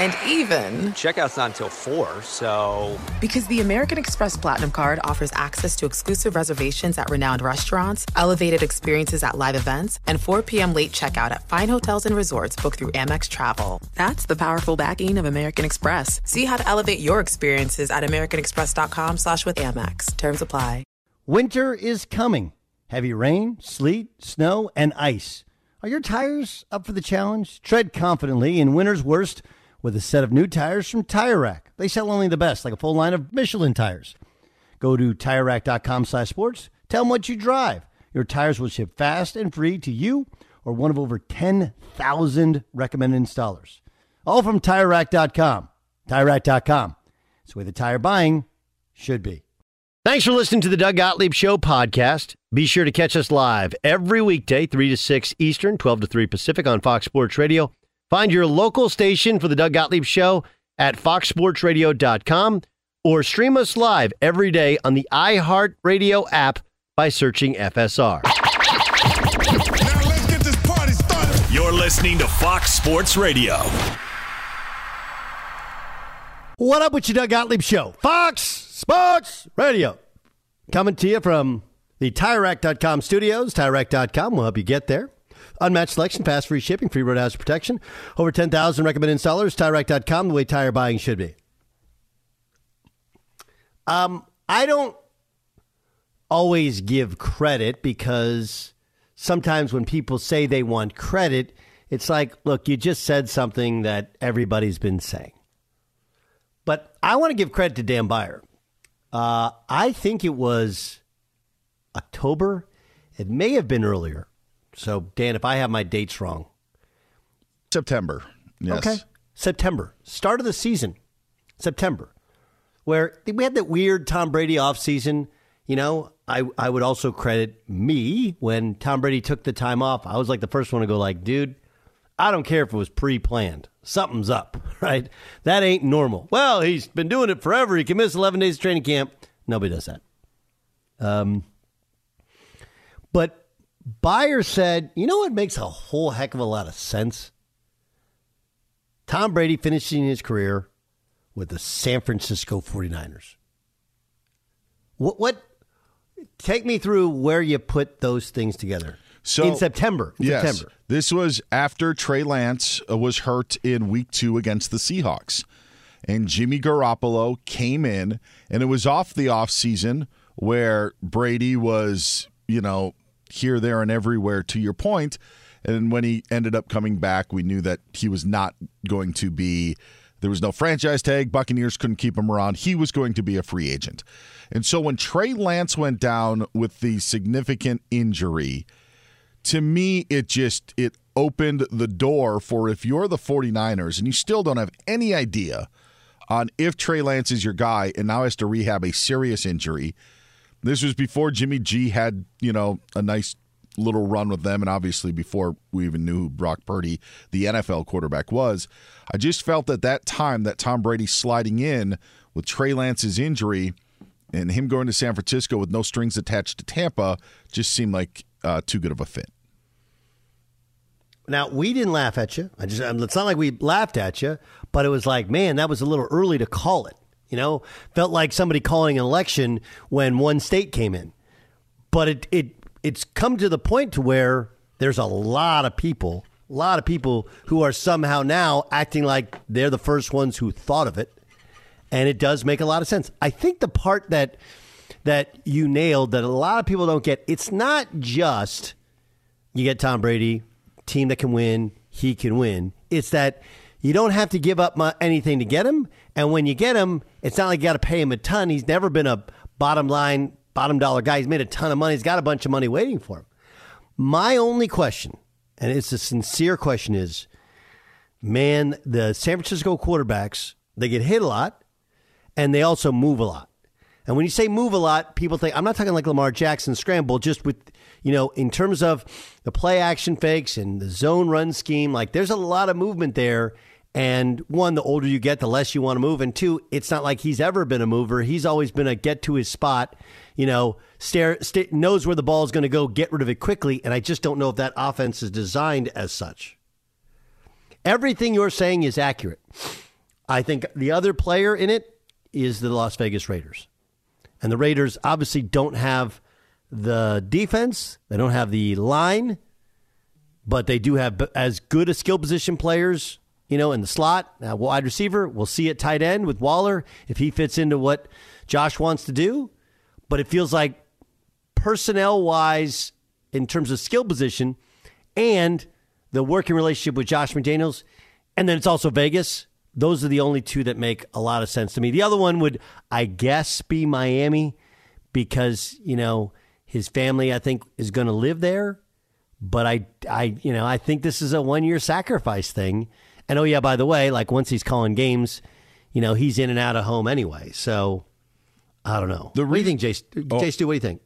And even, Checkout's not until 4, so. because the American Express Platinum Card offers access to exclusive reservations at renowned restaurants, elevated experiences at live events, and 4 p.m. late checkout at fine hotels and resorts booked through Amex Travel. That's the powerful backing of American Express. See how to elevate your experiences at americanexpress.com slash with Amex. Terms apply. Winter is coming. Heavy rain, sleet, snow, and ice. Are your tires up for the challenge? Tread confidently in winter's worst with a set of new tires from Tire Rack. They sell only the best, like a full line of Michelin tires. Go to TireRack.com slash sports. Tell them what you drive. Your tires will ship fast and free to you or one of over 10,000 recommended installers. All from TireRack.com. TireRack.com. It's the way the tire buying should be. Thanks for listening to the Doug Gottlieb Show podcast. Be sure to catch us live every weekday, 3 to 6 Eastern, 12 to 3 Pacific on Fox Sports Radio. Find your local station for the Doug Gottlieb Show at foxsportsradio.com or stream us live every day on the iHeartRadio app by searching FSR. Now let's get this party started. You're listening to Fox Sports Radio. What up with your Doug Gottlieb Show? Fox Sports Radio. Coming to you from the TireRack.com studios. TireRack.com will help you get there. Unmatched selection, fast free shipping, free road house protection. Over 10,000 recommended installers. TireRack.com, the way tire buying should be. Um, I don't always give credit because sometimes when people say they want credit, it's like, look, you just said something that everybody's been saying. But I want to give credit to Dan Beyer. Uh, I think it was October. It may have been earlier. So, Dan, if I have my dates wrong, September. Yes. Okay. September. Start of the season. September. Where we had that weird Tom Brady offseason. You know, I, I would also credit me when Tom Brady took the time off. I was like the first one to go like, dude, I don't care if it was pre-planned. Something's up, right? That ain't normal. Well, he's been doing it forever. He can miss 11 days of training camp. Nobody does that. Um, but Beyer said, you know what makes a whole heck of a lot of sense? Tom Brady finishing his career with the San Francisco 49ers. What, what take me through where you put those things together. So in September. In yes, September. this was after Trey Lance uh, was hurt in Week Two against the Seahawks, and Jimmy Garoppolo came in, and it was off the off season where Brady was, you know, here, there, and everywhere. To your point, and when he ended up coming back, we knew that he was not going to be. There was no franchise tag. Buccaneers couldn't keep him around. He was going to be a free agent. And so when Trey Lance went down with the significant injury, to me it just it opened the door for if you're the 49ers and you still don't have any idea on if Trey Lance is your guy and now has to rehab a serious injury. This was before Jimmy G had, you know, a nice little run with them and obviously before we even knew who Brock Purdy, the NFL quarterback was. I just felt at that time that Tom Brady sliding in with Trey Lance's injury And him going to San Francisco with no strings attached to Tampa just seemed like uh, too good of a fit. Now we didn't laugh at you. I just it's not like we laughed at you, but it was like, man, that was a little early to call it. You know, felt like somebody calling an election when one state came in. But it it it's come to the point to where there's a lot of people, a lot of people who are somehow now acting like they're the first ones who thought of it. And it does make a lot of sense. I think the part that that you nailed that a lot of people don't get, it's not just you get Tom Brady, team that can win, he can win. It's that you don't have to give up anything to get him. And when you get him, it's not like you got to pay him a ton. He's never been a bottom line, bottom dollar guy. He's made a ton of money. He's got a bunch of money waiting for him. My only question, and it's a sincere question, is man, the San Francisco quarterbacks, they get hit a lot and they also move a lot. And when you say move a lot, people think I'm not talking like Lamar Jackson scramble, just with you know, in terms of the play action fakes and the zone run scheme, like there's a lot of movement there. And one, the older you get, the less you want to move. And two, it's not like he's ever been a mover. He's always been a get to his spot, you know, stare, st- knows where the ball is going to go, get rid of it quickly. And I just don't know if that offense is designed as such. Everything you're saying is accurate. I think the other player in it is the Las Vegas Raiders. And the Raiders obviously don't have the defense. They don't have the line, but they do have as good a skill position players, you know, in the slot. Now, wide receiver, we'll see at tight end with Waller if he fits into what Josh wants to do. But it feels like personnel wise, in terms of skill position and the working relationship with Josh McDaniels, and then it's also Vegas. Those are the only two that make a lot of sense to me. The other one would, I guess, be Miami because, you know, his family, I think, is going to live there. But I, I, you know, I think this is a one year sacrifice thing. And oh yeah, by the way, like once he's calling games, you know, he's in and out of home anyway. So I don't know. The re- what do you think, Jace? Oh. Jace, do what do you think?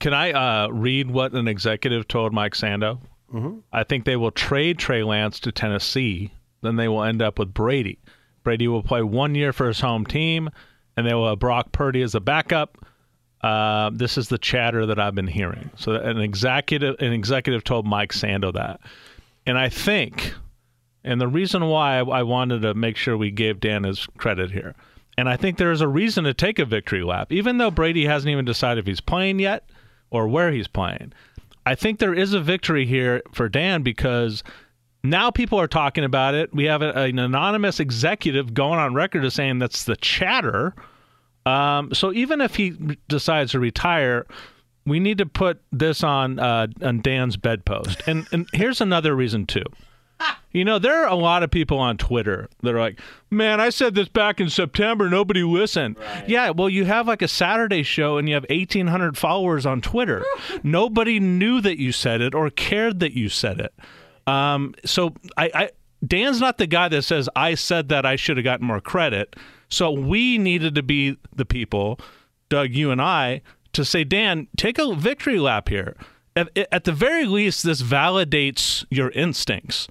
Can I uh, read what an executive told Mike Sando? Mm-hmm. I think they will trade Trey Lance to Tennessee. Then they will end up with Brady. Brady will play one year for his home team, and they will have Brock Purdy as a backup. Uh, this is the chatter that I've been hearing. So an executive, an executive told Mike Sando that, and I think, and the reason why I, wanted to make sure we gave Dan his credit here, and I think there is a reason to take a victory lap, even though Brady hasn't even decided if he's playing yet or where he's playing. I think there is a victory here for Dan because now people are talking about it. We have an anonymous executive going on record as saying that's the chatter um, so even if he decides to retire, we need to put this on uh, on Dan's bedpost. And and here's another reason too. You know, there are a lot of people on Twitter that are like, "Man, I said this back in September. Nobody listened." Right. Yeah, well, you have like a Saturday show and you have 1,800 followers on Twitter. Nobody knew that you said it or cared that you said it. Um, so I, I Dan's not the guy that says I said that I should have gotten more credit. So we needed to be the people, Doug, you and I, to say, Dan, take a victory lap here. At, at the very least, this validates your instincts.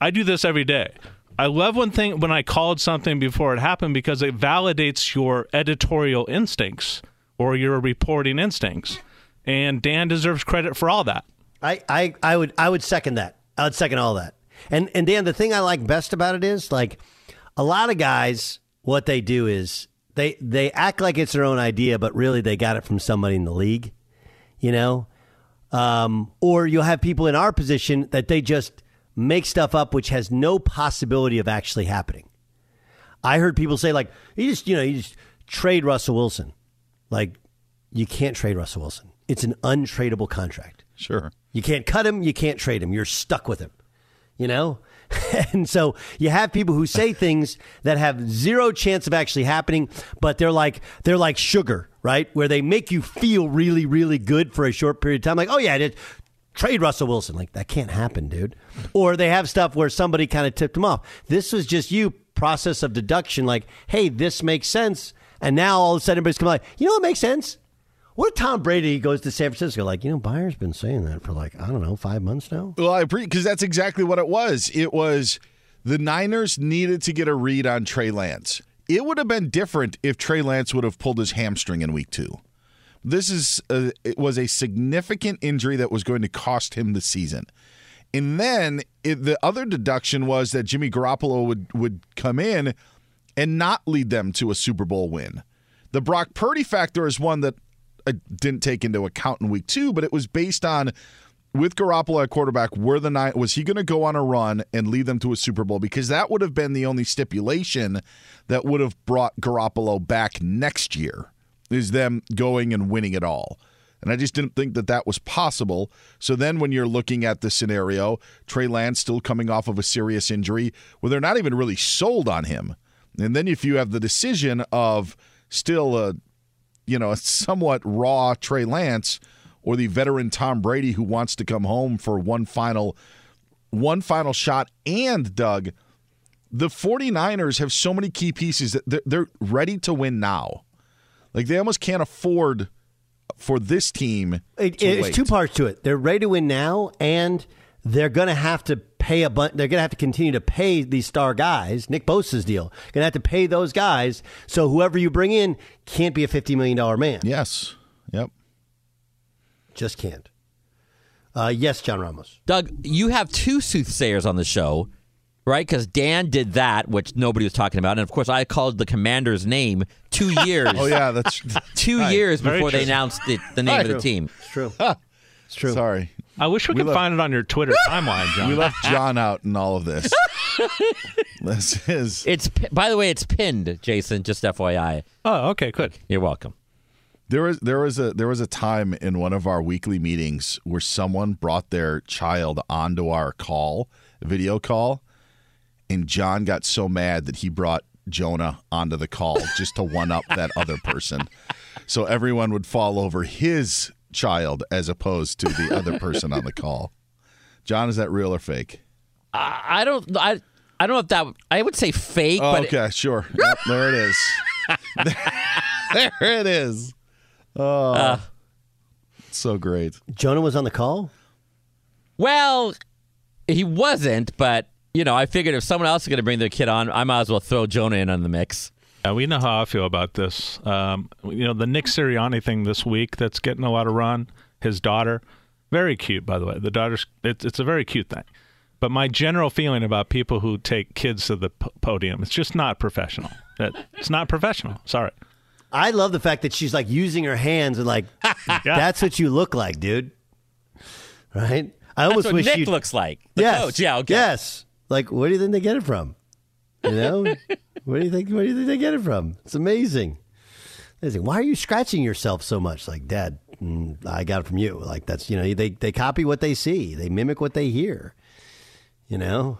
I do this every day. I love when thing when I called something before it happened because it validates your editorial instincts or your reporting instincts. And Dan deserves credit for all that. I, I, I would I would second that. I would second all that. And and Dan, the thing I like best about it is like a lot of guys what they do is they they act like it's their own idea, but really they got it from somebody in the league, you know. Um, or you'll have people in our position that they just make stuff up, which has no possibility of actually happening. I heard people say like, you just you know you just trade Russell Wilson, like you can't trade Russell Wilson. It's an untradeable contract. Sure. You can't cut him. You can't trade him. You're stuck with him. You know. and so you have people who say things that have zero chance of actually happening, but they're like they're like sugar, right? Where they make you feel really, really good for a short period of time. Like, oh yeah, trade Russell Wilson. Like that can't happen, dude. Or they have stuff where somebody kind of tipped them off. This was just you process of deduction. Like, hey, this makes sense. And now all of a sudden everybody's coming like, you know what makes sense? What if Tom Brady goes to San Francisco? Like, you know, Beyer's been saying that for like, I don't know, five months now. Well, I agree because that's exactly what it was. It was the Niners needed to get a read on Trey Lance. it would have been different if Trey Lance would have pulled his hamstring in week two. This is a, it was a significant injury that was going to cost him the season. And then it, the other deduction was that Jimmy Garoppolo would would come in and not lead them to a Super Bowl win. The Brock Purdy factor is one that I didn't take into account in week two, but it was based on with Garoppolo at quarterback, were the nine was he going to go on a run and lead them to a Super Bowl? Because that would have been the only stipulation that would have brought Garoppolo back next year is them going and winning it all. And I just didn't think that that was possible. So then, when you're looking at the scenario, Trey Lance still coming off of a serious injury, where they're not even really sold on him. And then, if you have the decision of still a, you know, a somewhat raw Trey Lance or the veteran Tom Brady who wants to come home for one final one final shot and Doug the 49ers have so many key pieces that they're, they're ready to win now. Like they almost can't afford for this team. It, it's wait. two parts to it. They're ready to win now, and they're going to have to pay a bunch. They're going to have to continue to pay these star guys. Nick Bosa's deal. Going to have to pay those guys. So whoever you bring in can't be a fifty million dollar man. Yes. Yep. Just can't. Uh, yes, John Ramos. Doug, you have two soothsayers on the show, right? Because Dan did that, which nobody was talking about, and of course, I called the commander's name two years. oh yeah, that's two Right. years Very before they announced it, the name of the team. It's true. it's true. Sorry. I wish we, We could left- find it on your Twitter timeline, John. We left John out in all of this. this is It's by the way, it's pinned, Jason. Just FYI. Oh, okay, good. You're welcome. There was there was a there was a time in one of our weekly meetings where someone brought their child onto our call, video call, and John got so mad that he brought Jonah onto the call just to one up that other person. So everyone would fall over his child as opposed to the other person on the call. John, is that real or fake? I, I don't. I. I don't know if that. I would say fake, Oh, but okay, sure. Yep, there it is. there it is. Oh, Uh. so great. Jonah was on the call. well, he wasn't. But you know, I figured if someone else is going to bring their kid on, I might as well throw Jonah in on the mix. Yeah, we know how I feel about this. Um, you know, the Nick Sirianni thing this week that's getting a lot of run. His daughter, very cute, by the way. The daughter's it's it's a very cute thing. But my general feeling about people who take kids to the p- podium, it's just not professional. It's not professional. Sorry. I love the fact that she's like using her hands and like, that's what you look like, dude. Right? I almost That's what wish Nick you looks like. The yes, coach. Yeah. Okay. Yes. Like, where do you think they get it from? You know, where do you think? Where do you think they get it from? It's amazing. Amazing. Why are you scratching yourself so much? Like, Dad, mm, I got it from you. Like, that's you know, they they copy what they see. They mimic what they hear. You know,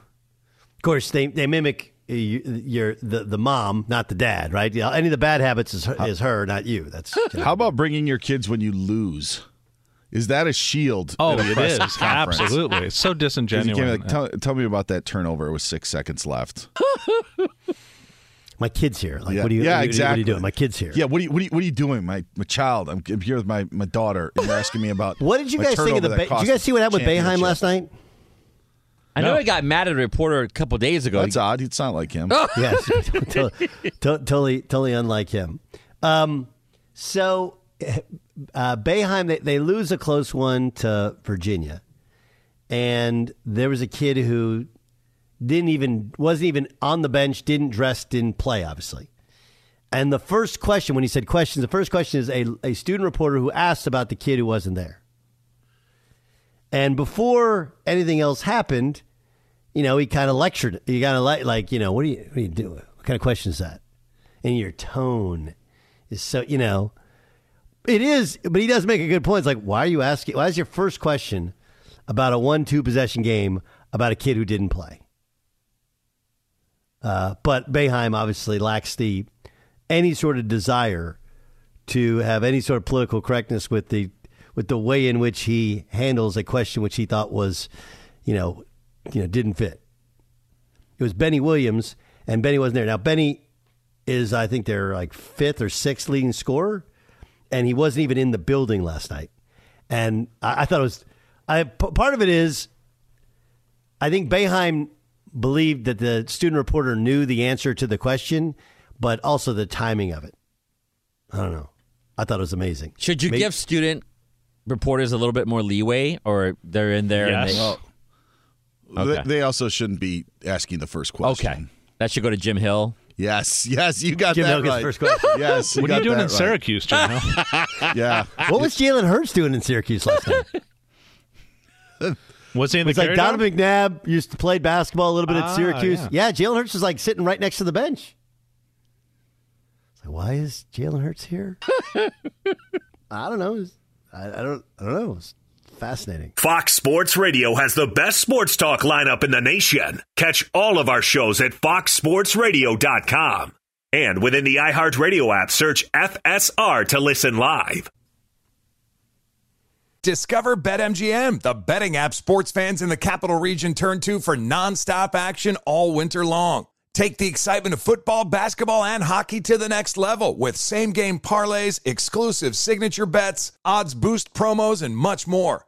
of course, they they mimic uh, you- your the the mom, not the dad, right? Yeah, any of the bad habits is her, is her, not you. That's you know. How about bringing your kids when you lose? Is that a shield? Oh, at a it conference? absolutely. It's so 'Cause you disingenuous. like, tell, tell me about that turnover with six seconds left. my kids here. Like, yeah, what do you? yeah, what, exactly. What are you doing? My kids here. Yeah, what are you, what are you, what are you doing, my, my child? I'm, I'm here with my, my daughter, and you're asking me about What did you guys think of the? Ba- that did you guys see what happened with Boeheim last night? I know No. he got mad at a reporter a couple days ago. That's odd. It's not like him. yes, to- to- totally, totally unlike him. Um, so, uh, Boeheim, they, they lose a close one to Virginia, and there was a kid who didn't even wasn't even on the bench, didn't dress, didn't play, obviously. And the first question, when he said questions, the first question is a, a student reporter who asked about the kid who wasn't there. And before anything else happened, you know, he kind of lectured. You kind of like, like, you know, what are you, what are you doing? What kind of question is that? And your tone is so, you know, it is, but he does make a good point. It's like, why are you asking? Why is your first question about a one-two possession game about a kid who didn't play? Uh, but Boeheim obviously lacks the any sort of desire to have any sort of political correctness with the with the way in which he handles a question which he thought was, you know, you know, didn't fit. It was Benny Williams, and Benny wasn't there. Now Benny is, I think, their like fifth or sixth leading scorer, and he wasn't even in the building last night. And I, I thought it was, I p- part of it is, I think Boeheim believed that the student reporter knew the answer to the question, but also the timing of it. I don't know. I thought it was amazing. Should you Maybe- give student reporters a little bit more leeway, or they're in there? Yes. And they, Well, oh. Okay. They, they also shouldn't be asking the first question. okay, that should go to Jim Hill. Yes, yes, you got Jim that Hill gets right. first question. Yes, you What are you doing in right. Syracuse, Jim? Yeah, What was Jalen Hurts doing in Syracuse last night? Was he in the It's like carry Donovan dome? McNabb used to play basketball a little bit at Ah, Syracuse. yeah. Yeah, Jalen Hurts was like sitting right next to the bench. It's like, why is Jalen Hurts here? I don't know. I, I don't. I don't know. It's fascinating. Fox Sports Radio has the best sports talk lineup in the nation. Catch all of our shows at foxsportsradio.com. And within the iHeartRadio app, search FSR to listen live. Discover BetMGM, the betting app sports fans in the capital region turn to for nonstop action all winter long. Take the excitement of football, basketball, and hockey to the next level with same game parlays, exclusive signature bets, odds boost promos, and much more.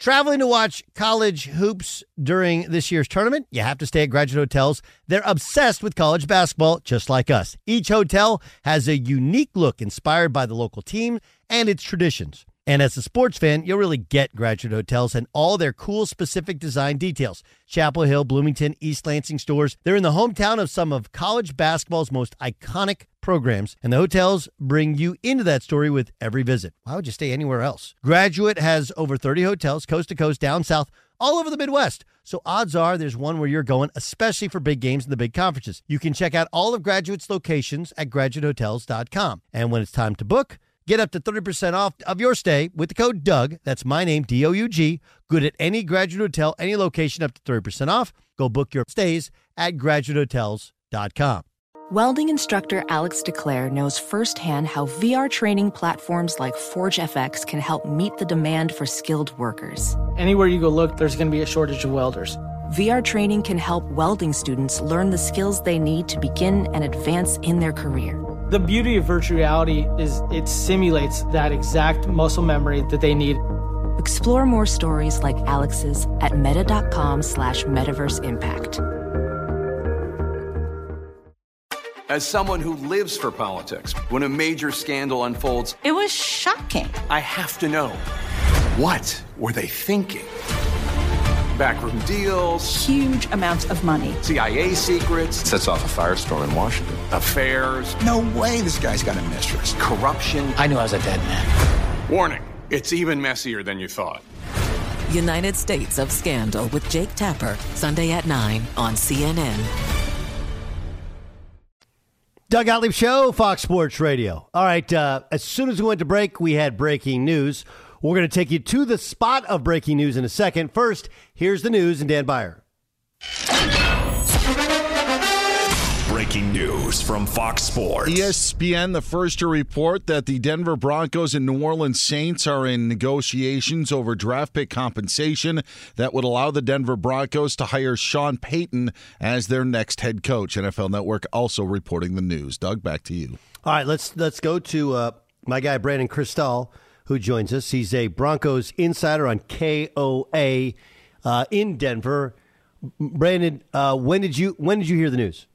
Traveling to watch college hoops during this year's tournament, you have to stay at graduate hotels. They're obsessed with college basketball, just like us. Each hotel has a unique look inspired by the local team and its traditions. And as a sports fan, you'll really get graduate hotels and all their cool, specific design details. Chapel Hill, Bloomington, East Lansing stores. They're in the hometown of some of college basketball's most iconic programs, and the hotels bring you into that story with every visit. Why would you stay anywhere else? Graduate has over 30 hotels, coast to coast, down south, all over the Midwest. So odds are there's one where you're going, especially for big games and the big conferences. You can check out all of Graduate's locations at graduatehotels.com. And when it's time to book, Get up to 30% off of your stay with the code Doug. That's my name, D O U G. Good at any graduate hotel, any location, up to 30% off. Go book your stays at graduatehotels.com. Welding instructor Alex DeClaire knows firsthand how VR training platforms like ForgeFX can help meet the demand for skilled workers. Anywhere you go look, there's going to be a shortage of welders. VR training can help welding students learn the skills they need to begin and advance in their career. The beauty of virtual reality is it simulates that exact muscle memory that they need. Explore more stories like Alex's at meta.com slash metaverse impact. As someone who lives for politics, when a major scandal unfolds, It was shocking. I have to know what were they thinking? Backroom deals, Huge amounts of money. CIA secrets, sets off a firestorm in Washington, affairs. No way this guy's got a mistress. Corruption. I knew I was a dead man. Warning it's even messier than you thought. United States of Scandal with Jake Tapper, Sunday at 9 on CNN. Doug Gottlieb Show, Fox Sports Radio. All right, uh, as soon as we went to break, we had breaking news. We're going to take you to the spot of breaking news in a second. First, here's the news and Dan Beyer. Breaking news from Fox Sports. ESPN, the first to report that the Denver Broncos and New Orleans Saints are in negotiations over draft pick compensation that would allow the Denver Broncos to hire Sean Payton as their next head coach. NFL Network also reporting the news. Doug, back to you. All right, let's let's go to uh, my guy Brandon Krisztal, who joins us. He's a Broncos insider on KOA uh, in Denver. Brandon, uh, when did you when did you hear the news?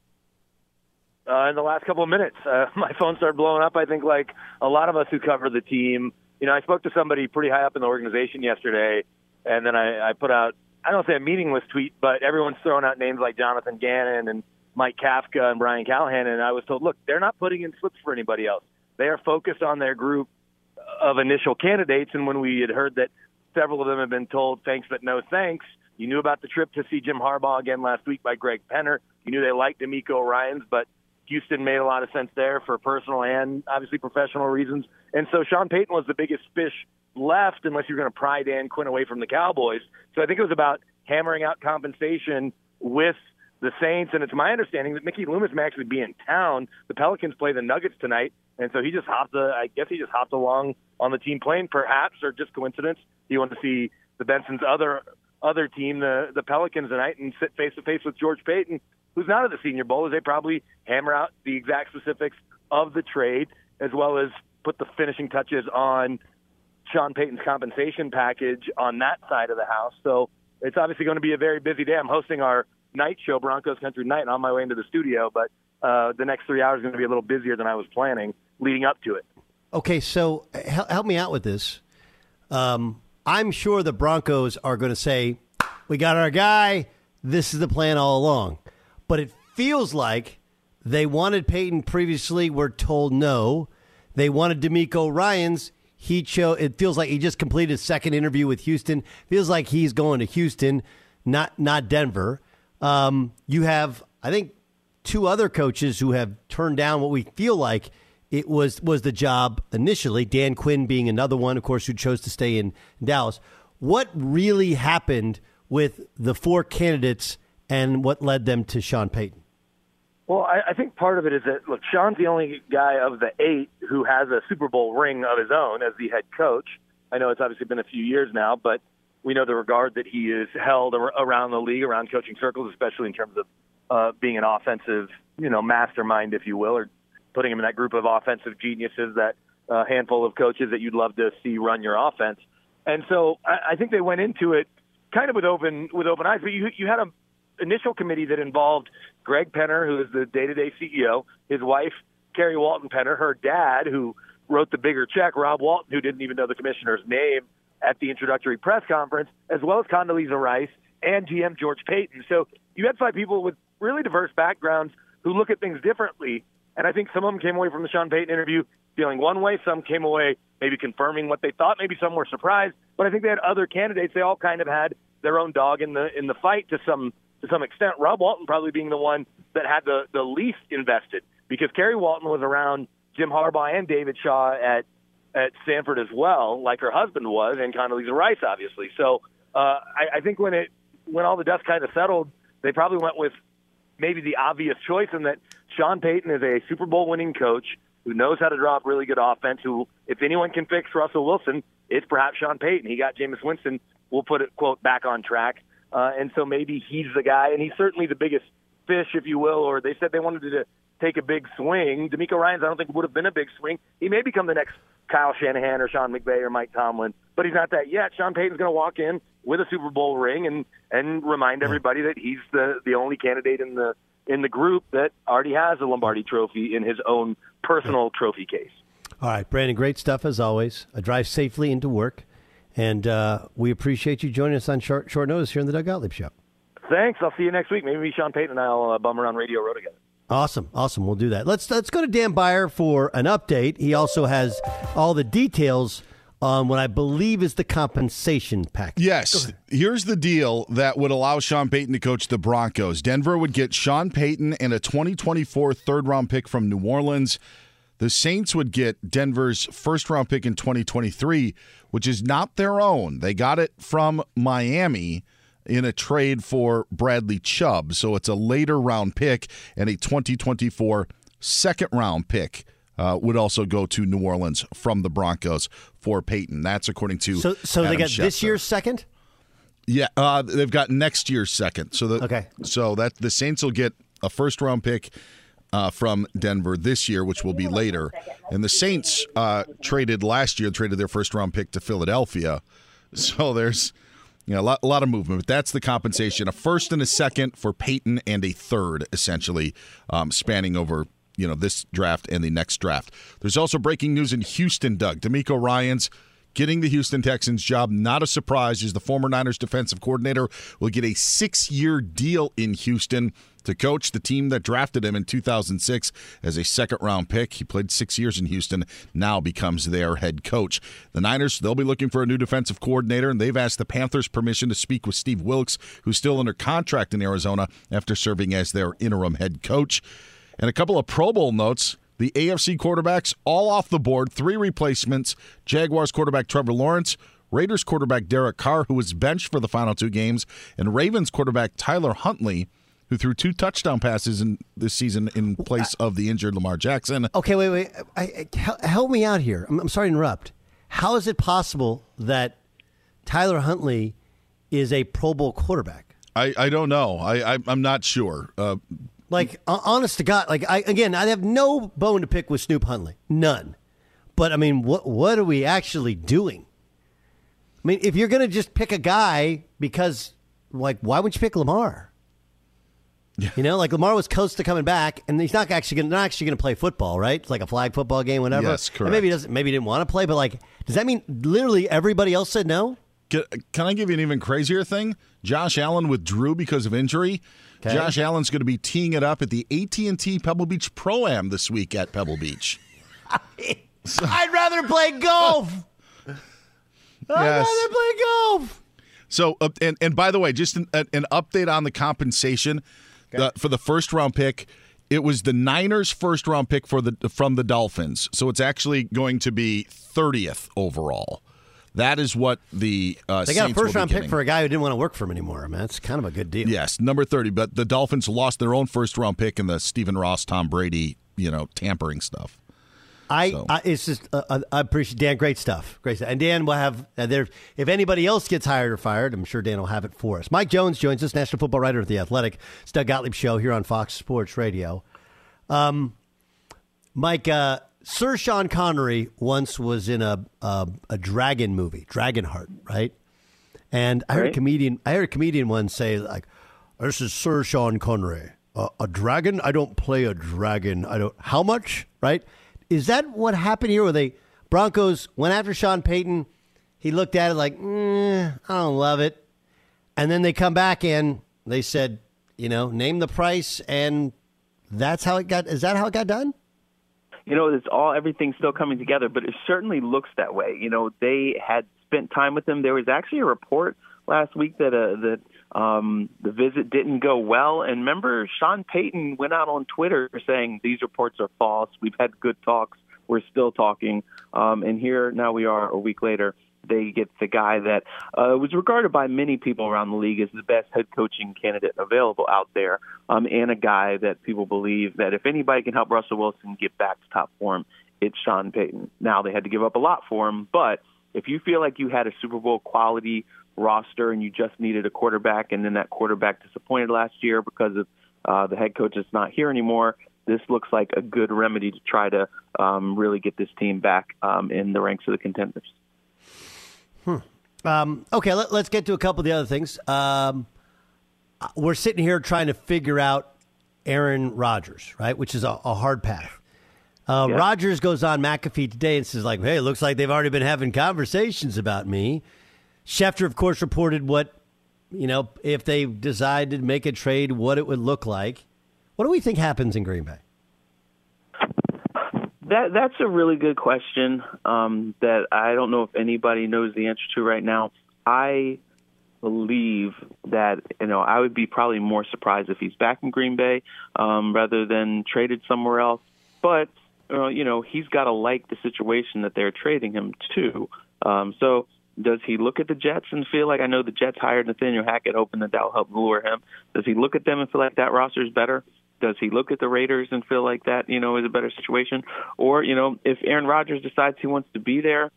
uh, in the last couple of minutes. Uh, my phone started blowing up. I think like a lot of us who cover the team. You know, I spoke to somebody pretty high up in the organization yesterday, and then I, I put out I don't say a meaningless tweet, but everyone's throwing out names like Jonathan Gannon and Mike Kafka and Brian Callahan, and I was told, look, they're not putting in slips for anybody else. They are focused on their group of initial candidates, and when we had heard that several of them had been told thanks but no thanks. You knew about the trip to see Jim Harbaugh again last week by Greg Penner. You knew they liked DeMeco Ryans, but Houston made a lot of sense there for personal and obviously professional reasons. And so Sean Payton was the biggest fish left unless you're going to pry Dan Quinn away from the Cowboys. So I think it was about hammering out compensation with the Saints. And it's my understanding that Mickey Loomis may actually be in town. The Pelicans play the Nuggets tonight. And so he just hopped, uh, I guess he just hopped along on the team plane, perhaps, or just coincidence. He wanted to see the Benson's other other team, the the Pelicans tonight, and sit face to face with George Paton, who's not at the Senior Bowl, as they probably hammer out the exact specifics of the trade, as well as put the finishing touches on Sean Payton's compensation package on that side of the house. So it's obviously going to be a very busy day. I'm hosting our night show, Broncos Country Night, on my way into the studio, but uh, the next three hours is going to be a little busier than I was planning leading up to it. Okay, so help, me out with this. Um, I'm sure the Broncos are going to say, "We got our guy. This is the plan all along." But it feels like they wanted Payton previously. We're told no. They wanted DeMeco Ryans. He chose. It feels like he just completed his second interview with Houston. Feels like he's going to Houston, not not Denver. Um, you have, I think, two other coaches who have turned down what we feel like it was was the job initially. Dan Quinn being another one, of course, who chose to stay in Dallas. What really happened with the four candidates and what led them to Sean Payton? Well, I, I think part of it is that look, Sean's the only guy of the eight who has a Super Bowl ring of his own as the head coach. I know it's obviously been a few years now, but we know the regard that he is held around the league, around coaching circles, especially in terms of uh, being an offensive, you know, mastermind, if you will, or putting him in that group of offensive geniuses, that uh, handful of coaches that you'd love to see run your offense. And so I, I think they went into it kind of with open with open eyes. But you you had a initial committee that involved Greg Penner, who is the day-to-day CEO, his wife Carrie Walton Penner, her dad, who wrote the bigger check, Rob Walton, who didn't even know the commissioner's name at the introductory press conference, as well as Condoleezza Rice and GM George Paton. So you had five people with really diverse backgrounds who look at things differently. And I think some of them came away from the Sean Payton interview feeling one way. Some came away maybe confirming what they thought. Maybe some were surprised. But I think they had other candidates. They all kind of had their own dog in the in the fight to some to some extent. Rob Walton probably being the one that had the the least invested because Carrie Walton was around Jim Harbaugh and David Shaw at at Stanford as well, like her husband was, and Condoleezza Rice, obviously. So uh, I, I think when it when all the dust kind of settled, they probably went with maybe the obvious choice, in that Sean Payton is a Super Bowl winning coach who knows how to draw up really good offense. Who, if anyone can fix Russell Wilson, it's perhaps Sean Payton. He got Jameis Winston. We'll put it quote back on track. Uh, and so maybe he's the guy, and he's certainly the biggest fish, if you will. Or they said they wanted to take a big swing. DeMeco Ryans, I don't think would have been a big swing. He may become the next Kyle Shanahan or Sean McVay or Mike Tomlin, but he's not that yet. Sean Payton's going to walk in with a Super Bowl ring and and remind everybody that he's the the only candidate in the in the group that already has a Lombardi Trophy in his own personal trophy case. All right, Brandon, great stuff as always. A drive safely into work, and uh, we appreciate you joining us on short short notice here in the Doug Gottlieb Show. Thanks. I'll see you next week. Maybe Sean Payton and I'll uh, bum around Radio Row together. Awesome, awesome. We'll do that. Let's let's go to Dan Beyer for an update. He also has all the details on what I believe is the compensation package. Yes. Here's the deal that would allow Sean Payton to coach the Broncos. Denver would get Sean Payton and a 2024 third round pick from New Orleans. The Saints would get Denver's first round pick in 2023, which is not their own. They got it from Miami in a trade for Bradley Chubb. So it's a later round pick and a 2024 second round pick. Uh, would also go to New Orleans from the Broncos for Payton. That's according to so. So Adam they got Schefter. this year's second. Yeah, uh, they've got next year's second. So the, okay. So that the Saints will get a first round pick uh, from Denver this year, which will be later. And the Saints uh, traded last year, traded their first round pick to Philadelphia. So there's you know, a lot, a lot of movement. But that's the compensation: a first and a second for Payton, and a third, essentially, um, spanning over you know this draft and the next draft. There's also breaking news in Houston. Doug DeMeco Ryan's getting the Houston Texans job. Not a surprise, as the former Niners defensive coordinator will get a six-year deal in Houston to coach the team that drafted him in 2006 as a second round pick. He played six years in Houston, now becomes their head coach. The Niners, they'll be looking for a new defensive coordinator, and they've asked the Panthers permission to speak with Steve Wilks, who's still under contract in Arizona after serving as their interim head coach. And a couple of Pro Bowl notes. The AFC quarterbacks all off the board, three replacements. Jaguars quarterback Trevor Lawrence, Raiders quarterback Derek Carr, who was benched for the final two games, and Ravens quarterback Tyler Huntley, who threw two touchdown passes in this season in place of the injured Lamar Jackson. Okay, wait, wait. I, I, help me out here. I'm, I'm sorry to interrupt. How is it possible that Tyler Huntley is a Pro Bowl quarterback? I, I don't know. I, I am not sure. Uh, like honest to God, like I again, I have no bone to pick with Snoop Huntley, none. But I mean, what what are we actually doing? I mean, if you're going to just pick a guy because, like, why wouldn't you pick Lamar? Yeah. You know, like Lamar was close to coming back, and he's not actually going not actually going to play football, right? It's like a flag football game, whatever. Yes, correct. And maybe he doesn't. Maybe he didn't want to play, but like, does that mean literally everybody else said no? Can I give you an even crazier thing? Josh Allen withdrew because of injury. Okay. Josh Allen's going to be teeing it up at the AT&T Pebble Beach Pro Am this week at Pebble Beach. so, I'd rather play golf. I'd yes. rather play golf. So, uh, and and by the way, just an, an update on the compensation okay. uh, for the first round pick. It was the Niners' first round pick for the from the Dolphins, so it's actually going to be thirtieth overall. That is what the uh, they got Saints a first round pick for a guy who didn't want to work for him anymore. I mean, that's kind of a good deal. Yes, number thirty. But the Dolphins lost their own first round pick in the Stephen Ross, Tom Brady, you know, tampering stuff. I, so. I, it's just uh, uh, I appreciate Dan. Great stuff, great stuff. And Dan will have uh, there. If anybody else gets hired or fired, I'm sure Dan will have it for us. Mike Jones joins us, national football writer at the Athletic. It's Doug Gottlieb show here on Fox Sports Radio. Um, Mike, uh, Sir Sean Connery once was in a a, a dragon movie, Dragonheart, right? And I heard right. a comedian. I heard a comedian once say like, "This is Sir Sean Connery, uh, a dragon. I don't play a dragon. I don't. How much? Right? Is that what happened here? Where they Broncos went after Sean Payton? He looked at it like, mm, I don't love it, and then they come back and they said, you know, name the price, and that's how it got. Is that how it got done? You know, it's all everything's still coming together, but it certainly looks that way. You know, they had spent time with him. There was actually a report last week that uh, that um, the visit didn't go well. And remember, Sean Payton went out on Twitter saying these reports are false. We've had good talks. We're still talking. Um, and here now we are a week later they get the guy that uh, was regarded by many people around the league as the best head coaching candidate available out there, um, and a guy that people believe that if anybody can help Russell Wilson get back to top form, it's Sean Payton. Now they had to give up a lot for him, but if you feel like you had a Super Bowl quality roster and you just needed a quarterback, and then that quarterback disappointed last year because of uh, the head coach is not here anymore, this looks like a good remedy to try to um, really get this team back um, in the ranks of the contenders. Hmm. Um, okay, let, us get to a couple of the other things. Um, we're sitting here trying to figure out Aaron Rodgers, right? Which is a, a hard path. Uh, yeah. Rodgers goes on McAfee today and says, like, hey, it looks like they've already been having conversations about me. Schefter, of course, reported what, you know, if they decided to make a trade, what it would look like. What do we think happens in Green Bay? That that's a really good question um, that I don't know if anybody knows the answer to right now. I believe that you know I would be probably more surprised if he's back in Green Bay um, rather than traded somewhere else. But uh, you know he's got to like the situation that they're trading him to. Um, so does he look at the Jets and feel like I know the Jets hired Nathaniel Hackett, hoping that that'll help lure him? Does he look at them and feel like that roster is better? Does he look at the Raiders and feel like that, you know, is a better situation? Or, you know, if Aaron Rodgers decides he wants to be there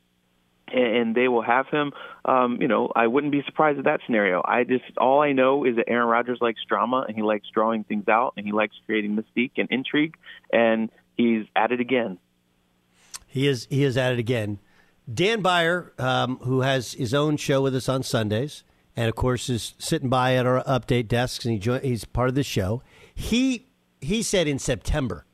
and they will have him, um, you know, I wouldn't be surprised at that scenario. I just, all I know is that Aaron Rodgers likes drama and he likes drawing things out and he likes creating mystique and intrigue and he's at it again. He is, he is at it again. Dan Beyer, um, who has his own show with us on Sundays, and of course is sitting by at our update desks, and he he's part of the show. He he said in September,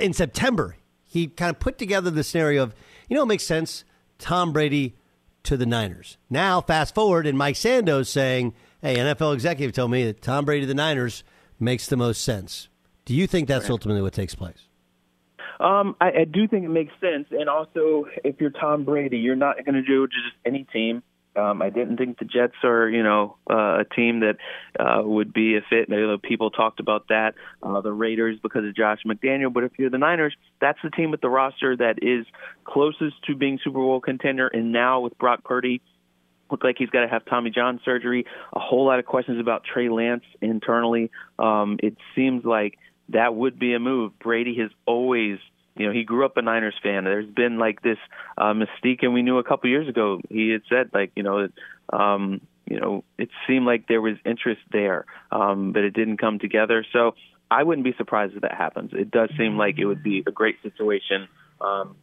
in September, he kind of put together the scenario of, you know, it makes sense, Tom Brady to the Niners. Now, fast forward, and Mike Sando saying, hey, NFL executive told me that Tom Brady to the Niners makes the most sense. Do you think that's ultimately what takes place? Um, I, I do think it makes sense. And also, if you're Tom Brady, you're not going to do just any team. Um, I didn't think the Jets are, you know, uh, a team that uh, would be a fit. People talked about that. Uh, the Raiders because of Josh McDaniel, but if you're the Niners, that's the team with the roster that is closest to being Super Bowl contender. And now with Brock Purdy, look like he's got to have Tommy John surgery. A whole lot of questions about Trey Lance internally. Um, it seems like that would be a move. Brady has always you know, he grew up a Niners fan. There's been like this uh, mystique, and we knew a couple years ago he had said like, you know, um, you know, it seemed like there was interest there, um, but it didn't come together. So I wouldn't be surprised if that happens. It does seem like it would be a great situation. Um,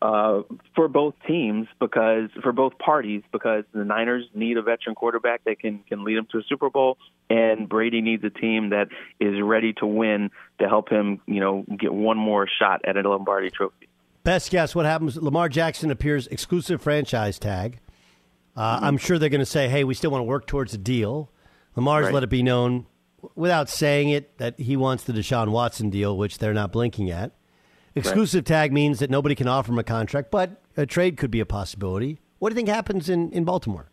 uh, for both teams because for both parties because the Niners need a veteran quarterback that can can lead them to a Super Bowl, and Brady needs a team that is ready to win to help him, you know, get one more shot at a Lombardi Trophy. Best guess what happens? Lamar Jackson appears exclusive franchise tag. Uh, mm-hmm. I'm sure they're going to say, "Hey, we still want to work towards a deal." Lamar's right. let it be known, without saying it, that he wants the Deshaun Watson deal, which they're not blinking at. Exclusive right. tag means that nobody can offer him a contract, but a trade could be a possibility. What do you think happens in, in Baltimore?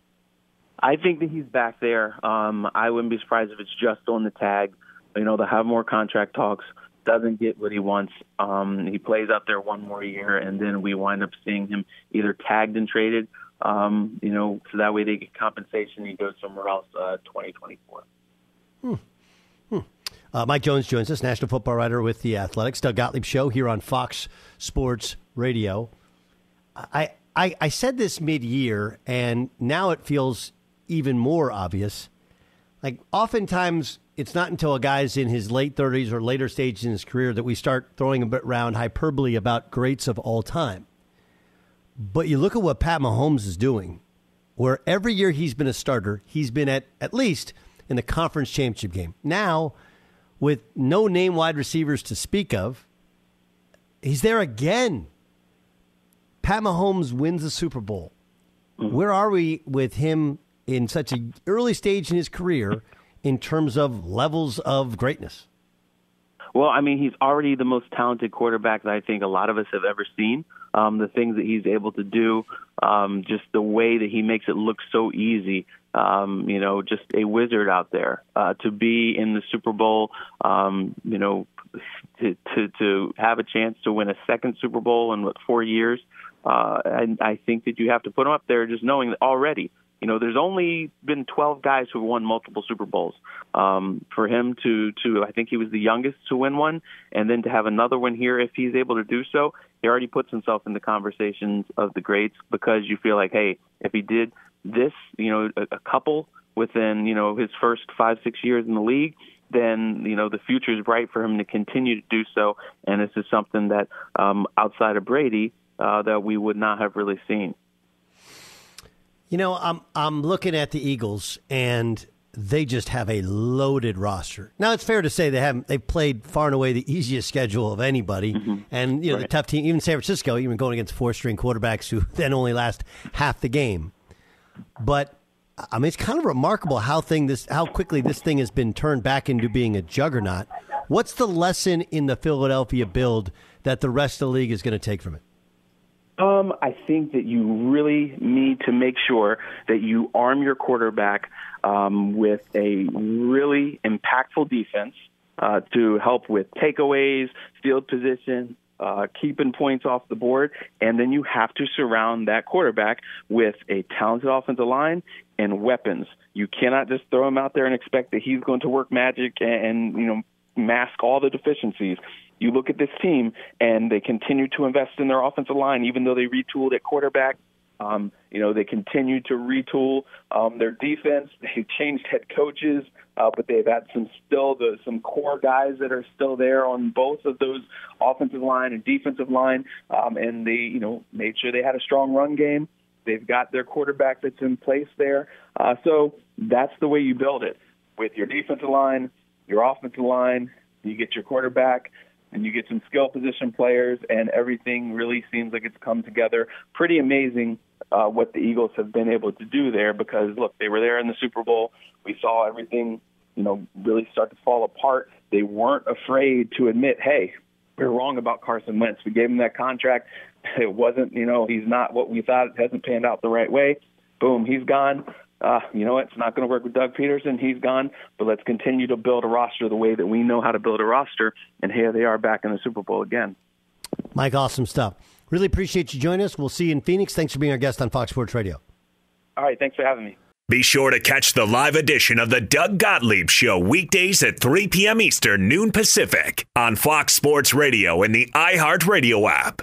I think that he's back there. Um, I wouldn't be surprised if it's just on the tag. You know, they'll have more contract talks. Doesn't get what he wants. Um, he plays out there one more year, and then we wind up seeing him either tagged and traded. Um, you know, so that way they get compensation. And he goes somewhere else. Uh, 2024. Hmm. Uh, Mike Jones joins us, national football writer with the Athletics. Doug Gottlieb Show here on Fox Sports Radio. I, I, I said this mid year, and now it feels even more obvious. Like, oftentimes, it's not until a guy's in his late 30s or later stages in his career that we start throwing a bit around hyperbole about greats of all time. But you look at what Pat Mahomes is doing, where every year he's been a starter, he's been at at least in the conference championship game. Now, with no name wide receivers to speak of. He's there again. Pat Mahomes wins the Super Bowl. Mm-hmm. Where are we with him in such an early stage in his career in terms of levels of greatness? Well, I mean, he's already the most talented quarterback that I think a lot of us have ever seen. Um, the things that he's able to do, um, just the way that he makes it look so easy um, you know, just a wizard out there. Uh, to be in the Super Bowl, um, you know, to, to to have a chance to win a second Super Bowl in what four years, uh, and I think that you have to put him up there just knowing that already. You know, there's only been 12 guys who won multiple Super Bowls. Um, for him to, to, I think he was the youngest to win one, and then to have another one here, if he's able to do so, he already puts himself in the conversations of the greats because you feel like, hey, if he did this, you know, a, a couple within, you know, his first five, six years in the league, then you know the future is bright for him to continue to do so. And this is something that um, outside of Brady uh, that we would not have really seen. You know, I'm I'm looking at the Eagles, and they just have a loaded roster. Now it's fair to say they haven't they played far and away the easiest schedule of anybody, mm-hmm. and you know right. the tough team, even San Francisco, even going against four string quarterbacks who then only last half the game. But I mean, it's kind of remarkable how thing this how quickly this thing has been turned back into being a juggernaut. What's the lesson in the Philadelphia build that the rest of the league is going to take from it? Um, I think that you really need to make sure that you arm your quarterback um, with a really impactful defense uh, to help with takeaways, field position, uh, keeping points off the board, and then you have to surround that quarterback with a talented offensive line and weapons. You cannot just throw him out there and expect that he's going to work magic and, and you know mask all the deficiencies. You look at this team, and they continue to invest in their offensive line, even though they retooled at quarterback. Um, you know, they continue to retool um, their defense. They've changed head coaches, uh, but they've had some still the some core guys that are still there on both of those offensive line and defensive line, um, and they you know made sure they had a strong run game. They've got their quarterback that's in place there, uh, so that's the way you build it with your defensive line, your offensive line. You get your quarterback and you get some skill position players, and everything really seems like it's come together. Pretty amazing uh, what the Eagles have been able to do there because, look, they were there in the Super Bowl. We saw everything, you know, really start to fall apart. They weren't afraid to admit, hey, we we're wrong about Carson Wentz. We gave him that contract. It wasn't, you know, he's not what we thought. It hasn't panned out the right way. boom, he's gone. Uh, you know what? It's not going to work with Doug Pederson. He's gone. But let's continue to build a roster the way that we know how to build a roster. And here they are back in the Super Bowl again. Mike, awesome stuff. Really appreciate you joining us. We'll see you in Phoenix. Thanks for being our guest on Fox Sports Radio. All right. Thanks for having me. Be sure to catch the live edition of the Doug Gottlieb Show weekdays at 3 p.m. Eastern, noon Pacific on Fox Sports Radio and the iHeartRadio app.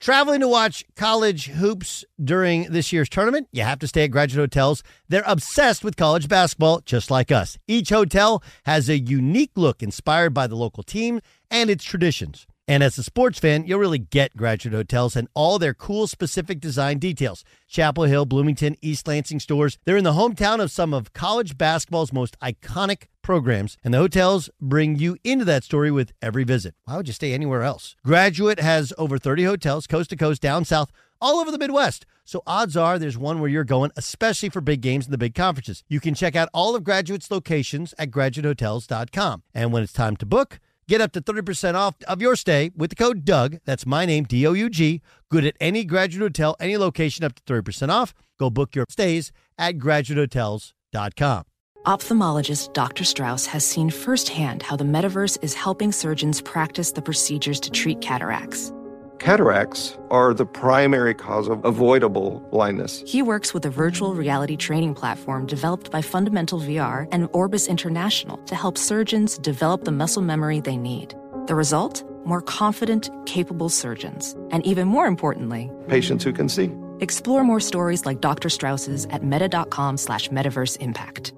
Traveling to watch college hoops during this year's tournament, you have to stay at graduate hotels. They're obsessed with college basketball, just like us. Each hotel has a unique look inspired by the local team and its traditions. And as a sports fan, you'll really get Graduate Hotels and all their cool, specific design details. Chapel Hill, Bloomington, East Lansing stores. They're in the hometown of some of college basketball's most iconic programs, and the hotels bring you into that story with every visit. Why would you stay anywhere else? Graduate has over 30 hotels, coast to coast, down south, all over the Midwest. So odds are there's one where you're going, especially for big games and the big conferences. You can check out all of Graduate's locations at graduatehotels.com. And when it's time to book, Get up to 30% off of your stay with the code Doug. That's my name, D O U G. Good at any graduate hotel, any location, up to 30% off. Go book your stays at graduatehotels.com. Ophthalmologist Dr. Strauss has seen firsthand how the metaverse is helping surgeons practice the procedures to treat cataracts. Cataracts are the primary cause of avoidable blindness. He works with a virtual reality training platform developed by Fundamental VR and Orbis International to help surgeons develop the muscle memory they need. The result? More confident, capable surgeons. And even more importantly, patients who can see. Explore more stories like Dr. Strauss's at meta.com slash metaverse impact.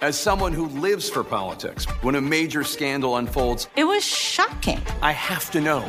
As someone who lives for politics, when a major scandal unfolds, it was shocking. I have to know.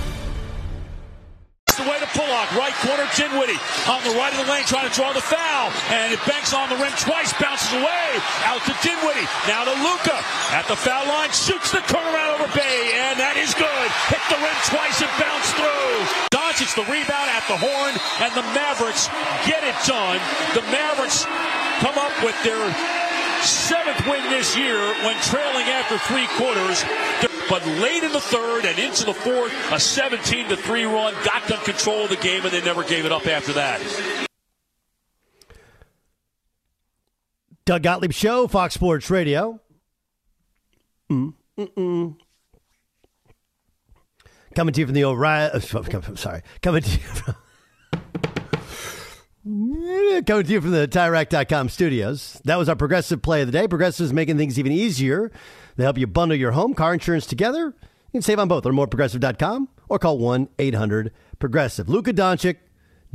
the way to Pullock. Right corner, Dinwiddie on the right of the lane trying to draw the foul. And it banks on the rim twice, bounces away. Out to Dinwiddie. Now to Luka. At the foul line, shoots the turnaround over Bay. And that is good. Hit the rim twice and bounce through. Doncic the rebound at the horn. And the Mavericks get it done. The Mavericks come up with their seventh win this year when trailing after three quarters. But late in the third and into the fourth, a 17 to 3 run got them control of the game, and they never gave it up after that. Doug Gottlieb Show, Fox Sports Radio. Mm, mm-mm. Coming to you from the O'Reilly. Uh, sorry. Coming to you from. Coming to you from the TireRack.com studios. That was our progressive play of the day. Progressive is making things even easier. They help you bundle your home, car insurance together. You can save on both. Learn more progressive.com or call 1 800 Progressive. Luka Doncic,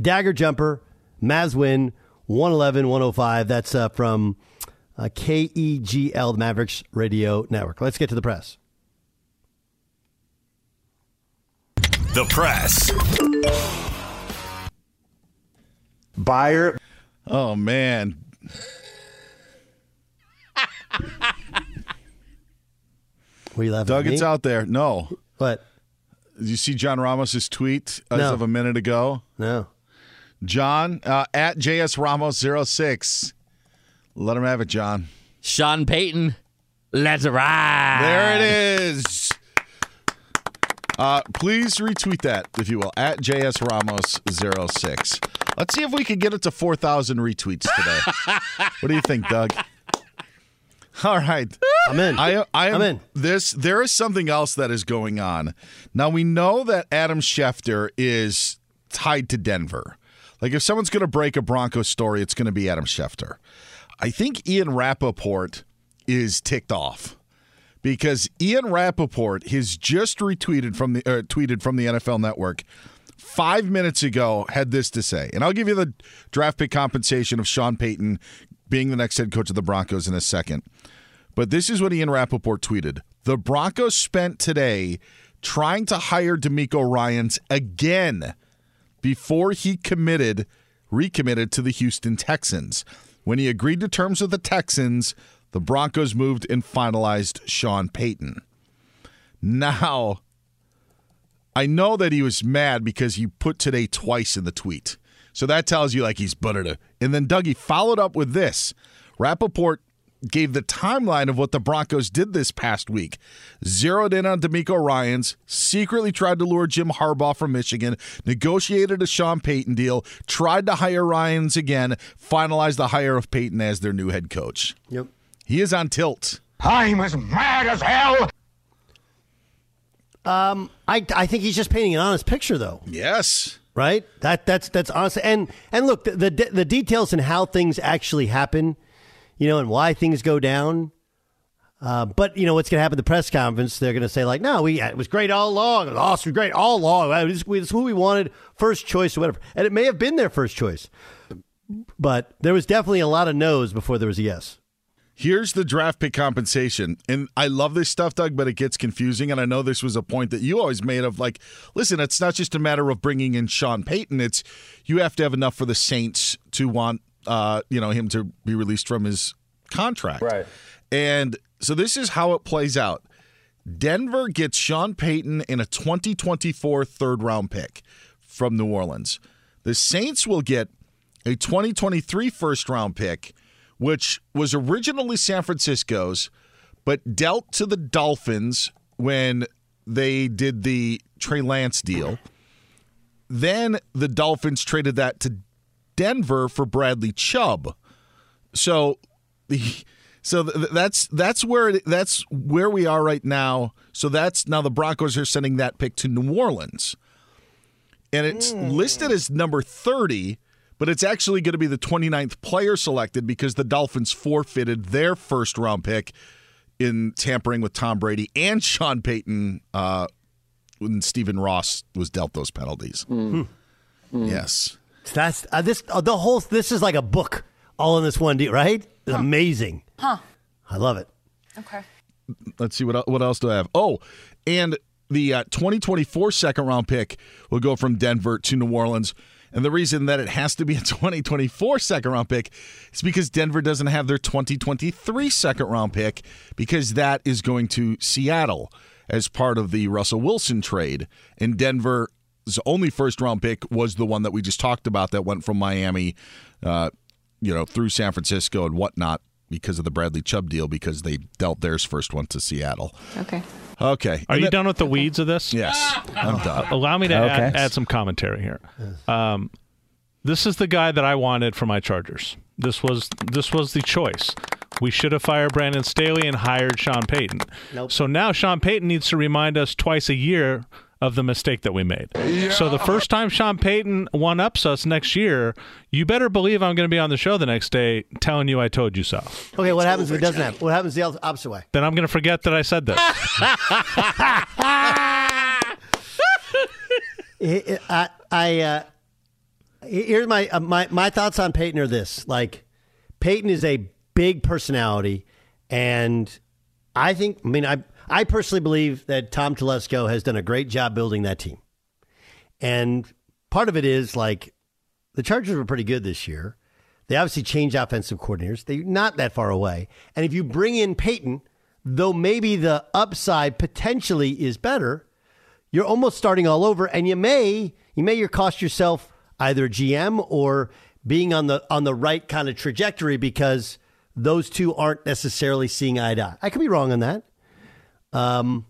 Dagger Jumper, Mavs win 111 105. That's uh, from uh, KEGL, the Mavericks Radio Network. Let's get to the press. The press. Beyer. Oh, man. Were you laughing Doug, at it's out there. No. What? Did you see John Ramos's tweet as No. of a minute ago? No. John, uh, at JS Ramos 06. Let him have it, John. Sean Payton, let's ride. There it is. Uh, please retweet that, if you will, at JS Ramos06. Let's see if we can get it to 4,000 retweets today. what do you think, Doug? All right. I'm in. I, I am I'm in. This there is something else that is going on. Now we know that Adam Schefter is tied to Denver. Like if someone's going to break a Broncos story, it's going to be Adam Schefter. I think Ian Rapoport is ticked off because Ian Rapoport has just retweeted from the uh, tweeted from the NFL Network five minutes ago had this to say, and I'll give you the draft pick compensation of Sean Payton being the next head coach of the Broncos in a second. But this is what Ian Rapoport tweeted. The Broncos spent today trying to hire DeMeco Ryans again before he committed, recommitted to the Houston Texans. When he agreed to terms with the Texans, the Broncos moved and finalized Sean Payton. Now, I know that he was mad because he put today twice in the tweet. So that tells you like he's buttered it. And then Dougie followed up with this. Rapoport gave the timeline of what the Broncos did this past week. Zeroed in on DeMeco Ryans, secretly tried to lure Jim Harbaugh from Michigan, negotiated a Sean Payton deal, tried to hire Ryans again, finalized the hire of Payton as their new head coach. Yep. He is on tilt. I'm as mad as hell. Um, I I think he's just painting an honest picture, though. Yes. Right. That that's that's honest. And and look, the the, the details and how things actually happen, you know, and why things go down. Uh, but you know what's going to happen at the press conference? They're going to say like, "No, we it was great all along. It was awesome, great all along. This is who we wanted, first choice or whatever." And it may have been their first choice, but there was definitely a lot of no's before there was a yes. Here's the draft pick compensation. And I love this stuff, Doug, but it gets confusing. And I know this was a point that you always made of like, listen, it's not just a matter of bringing in Sean Payton. It's you have to have enough for the Saints to want, uh, you know, him to be released from his contract. Right. And so this is how it plays out. Denver gets Sean Payton in a 2024 third round pick from New Orleans. The Saints will get a 2023 first round pick which was originally San Francisco's, but dealt to the Dolphins when they did the Trey Lance deal. Then the Dolphins traded that to Denver for Bradley Chubb. So the so that's that's where that's where we are right now. So that's now the Broncos are sending that pick to New Orleans. And it's mm. listed as number 30 but it's actually going to be the 29th player selected because the Dolphins forfeited their first round pick in tampering with Tom Brady and Sean Payton uh, when Stephen Ross was dealt those penalties. Mm. Mm. Yes, that's uh, this uh, the whole. This is like a book all in this one deal, right? It's huh. amazing. Huh. I love it. Okay. Let's see what what else do I have. Oh, and the uh, 2024 second round pick will go from Denver to New Orleans. And the reason that it has to be a 2024 second round pick is because Denver doesn't have their 2023 second round pick because that is going to Seattle as part of the Russell Wilson trade. And Denver's only first round pick was the one that we just talked about that went from Miami, uh, you know, through San Francisco and whatnot because of the Bradley Chubb deal because they dealt theirs first one to Seattle. Okay. Okay. Are and you done with the weeds of this? Yes, I'm done. Allow me to okay. add, add, some commentary here. Um, this is the guy that I wanted for my Chargers. This was this was the choice. We should have fired Brandon Staley and hired Sean Payton. Nope. So now Sean Payton needs to remind us twice a year of the mistake that we made. Yeah. So the first time Sean Payton one ups us next year, you better believe I'm going to be on the show the next day telling you I told you so. Okay, what happens if it doesn't happen? What happens the opposite way? Then I'm going to forget that I said this. I, I uh, here's my uh, my my thoughts on Payton are this: like Payton is a big personality, and I think I mean I I personally believe that Tom Telesco has done a great job building that team, and part of it is like the Chargers were pretty good this year. They obviously changed offensive coordinators. They're not that far away, and if you bring in Payton, though maybe the upside potentially is better, you're almost starting all over, and you may you may cost yourself either GM or being on the on the right kind of trajectory because those two aren't necessarily seeing eye to eye. I could be wrong on that. Um,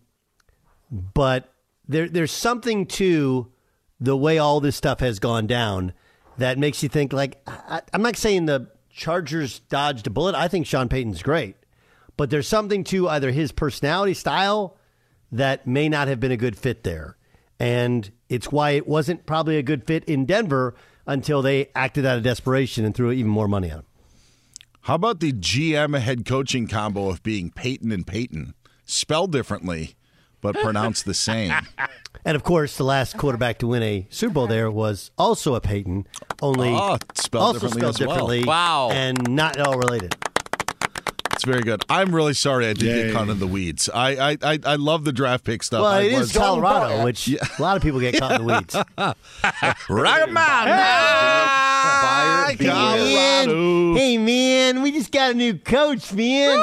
but there there's something to the way all this stuff has gone down that makes you think like I, I'm not saying the Chargers dodged a bullet. I think Sean Payton's great, but there's something to either his personality style that may not have been a good fit there, and it's why it wasn't probably a good fit in Denver until they acted out of desperation and threw even more money at him. How about the GM head coaching combo of being Paton and Payton, spelled differently, but pronounced the same? And of course, the last quarterback to win a Super Bowl there was also a Peyton, only Oh, spelled also differently spelled as well. differently. Wow. and not at all related. It's very good. I'm really sorry I did Yay. get caught in the weeds. I I, I, I love the draft pick stuff. Well, I it is Colorado, which a lot of people get caught in the weeds. Rock 'em out. Hey, man. Hey, man, we just got a new coach, man.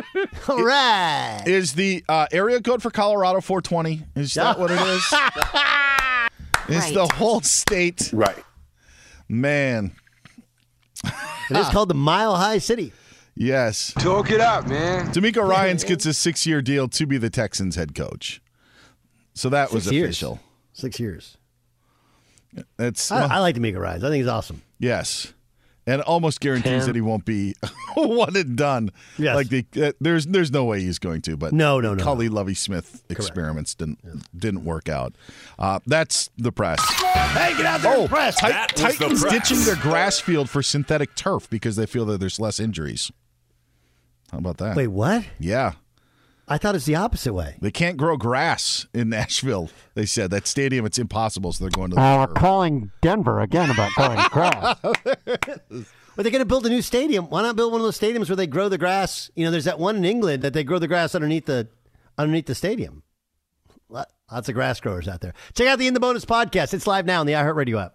all right. Is the uh, area code for Colorado 420? Is that what it is? It's the whole state. Right. Man. It is called the Mile High City. Yes. Talk it up, man. DeMeco Ryans gets a six year deal to be the Texans head coach. So that was years. official. Six years. It's I, I like DeMeco Ryans. I think he's awesome. Yes. And almost guarantees Ten. that he won't be one and done. Yes. Like the, uh, there's there's no way he's going to. But No, no, no, Culley Lovie Smith experiments didn't didn't work out. Uh, that's the press. Hey, get out there Oh, and press. Ti- That was the Titans press. ditching their grass field for synthetic turf because they feel that there's less injuries. How about that? Wait, what? Yeah. I thought it's the opposite way. They can't grow grass in Nashville. They said that stadium it's impossible, so they're going to the Uh, turf. calling Denver again about growing grass. Well, they're going to build a new stadium. Why not build one of those stadiums where they grow the grass? You know, there's that one in England that they grow the grass underneath the underneath the stadium. Lots of grass growers out there. Check out the In the Bonus podcast. It's live now on the iHeartRadio app.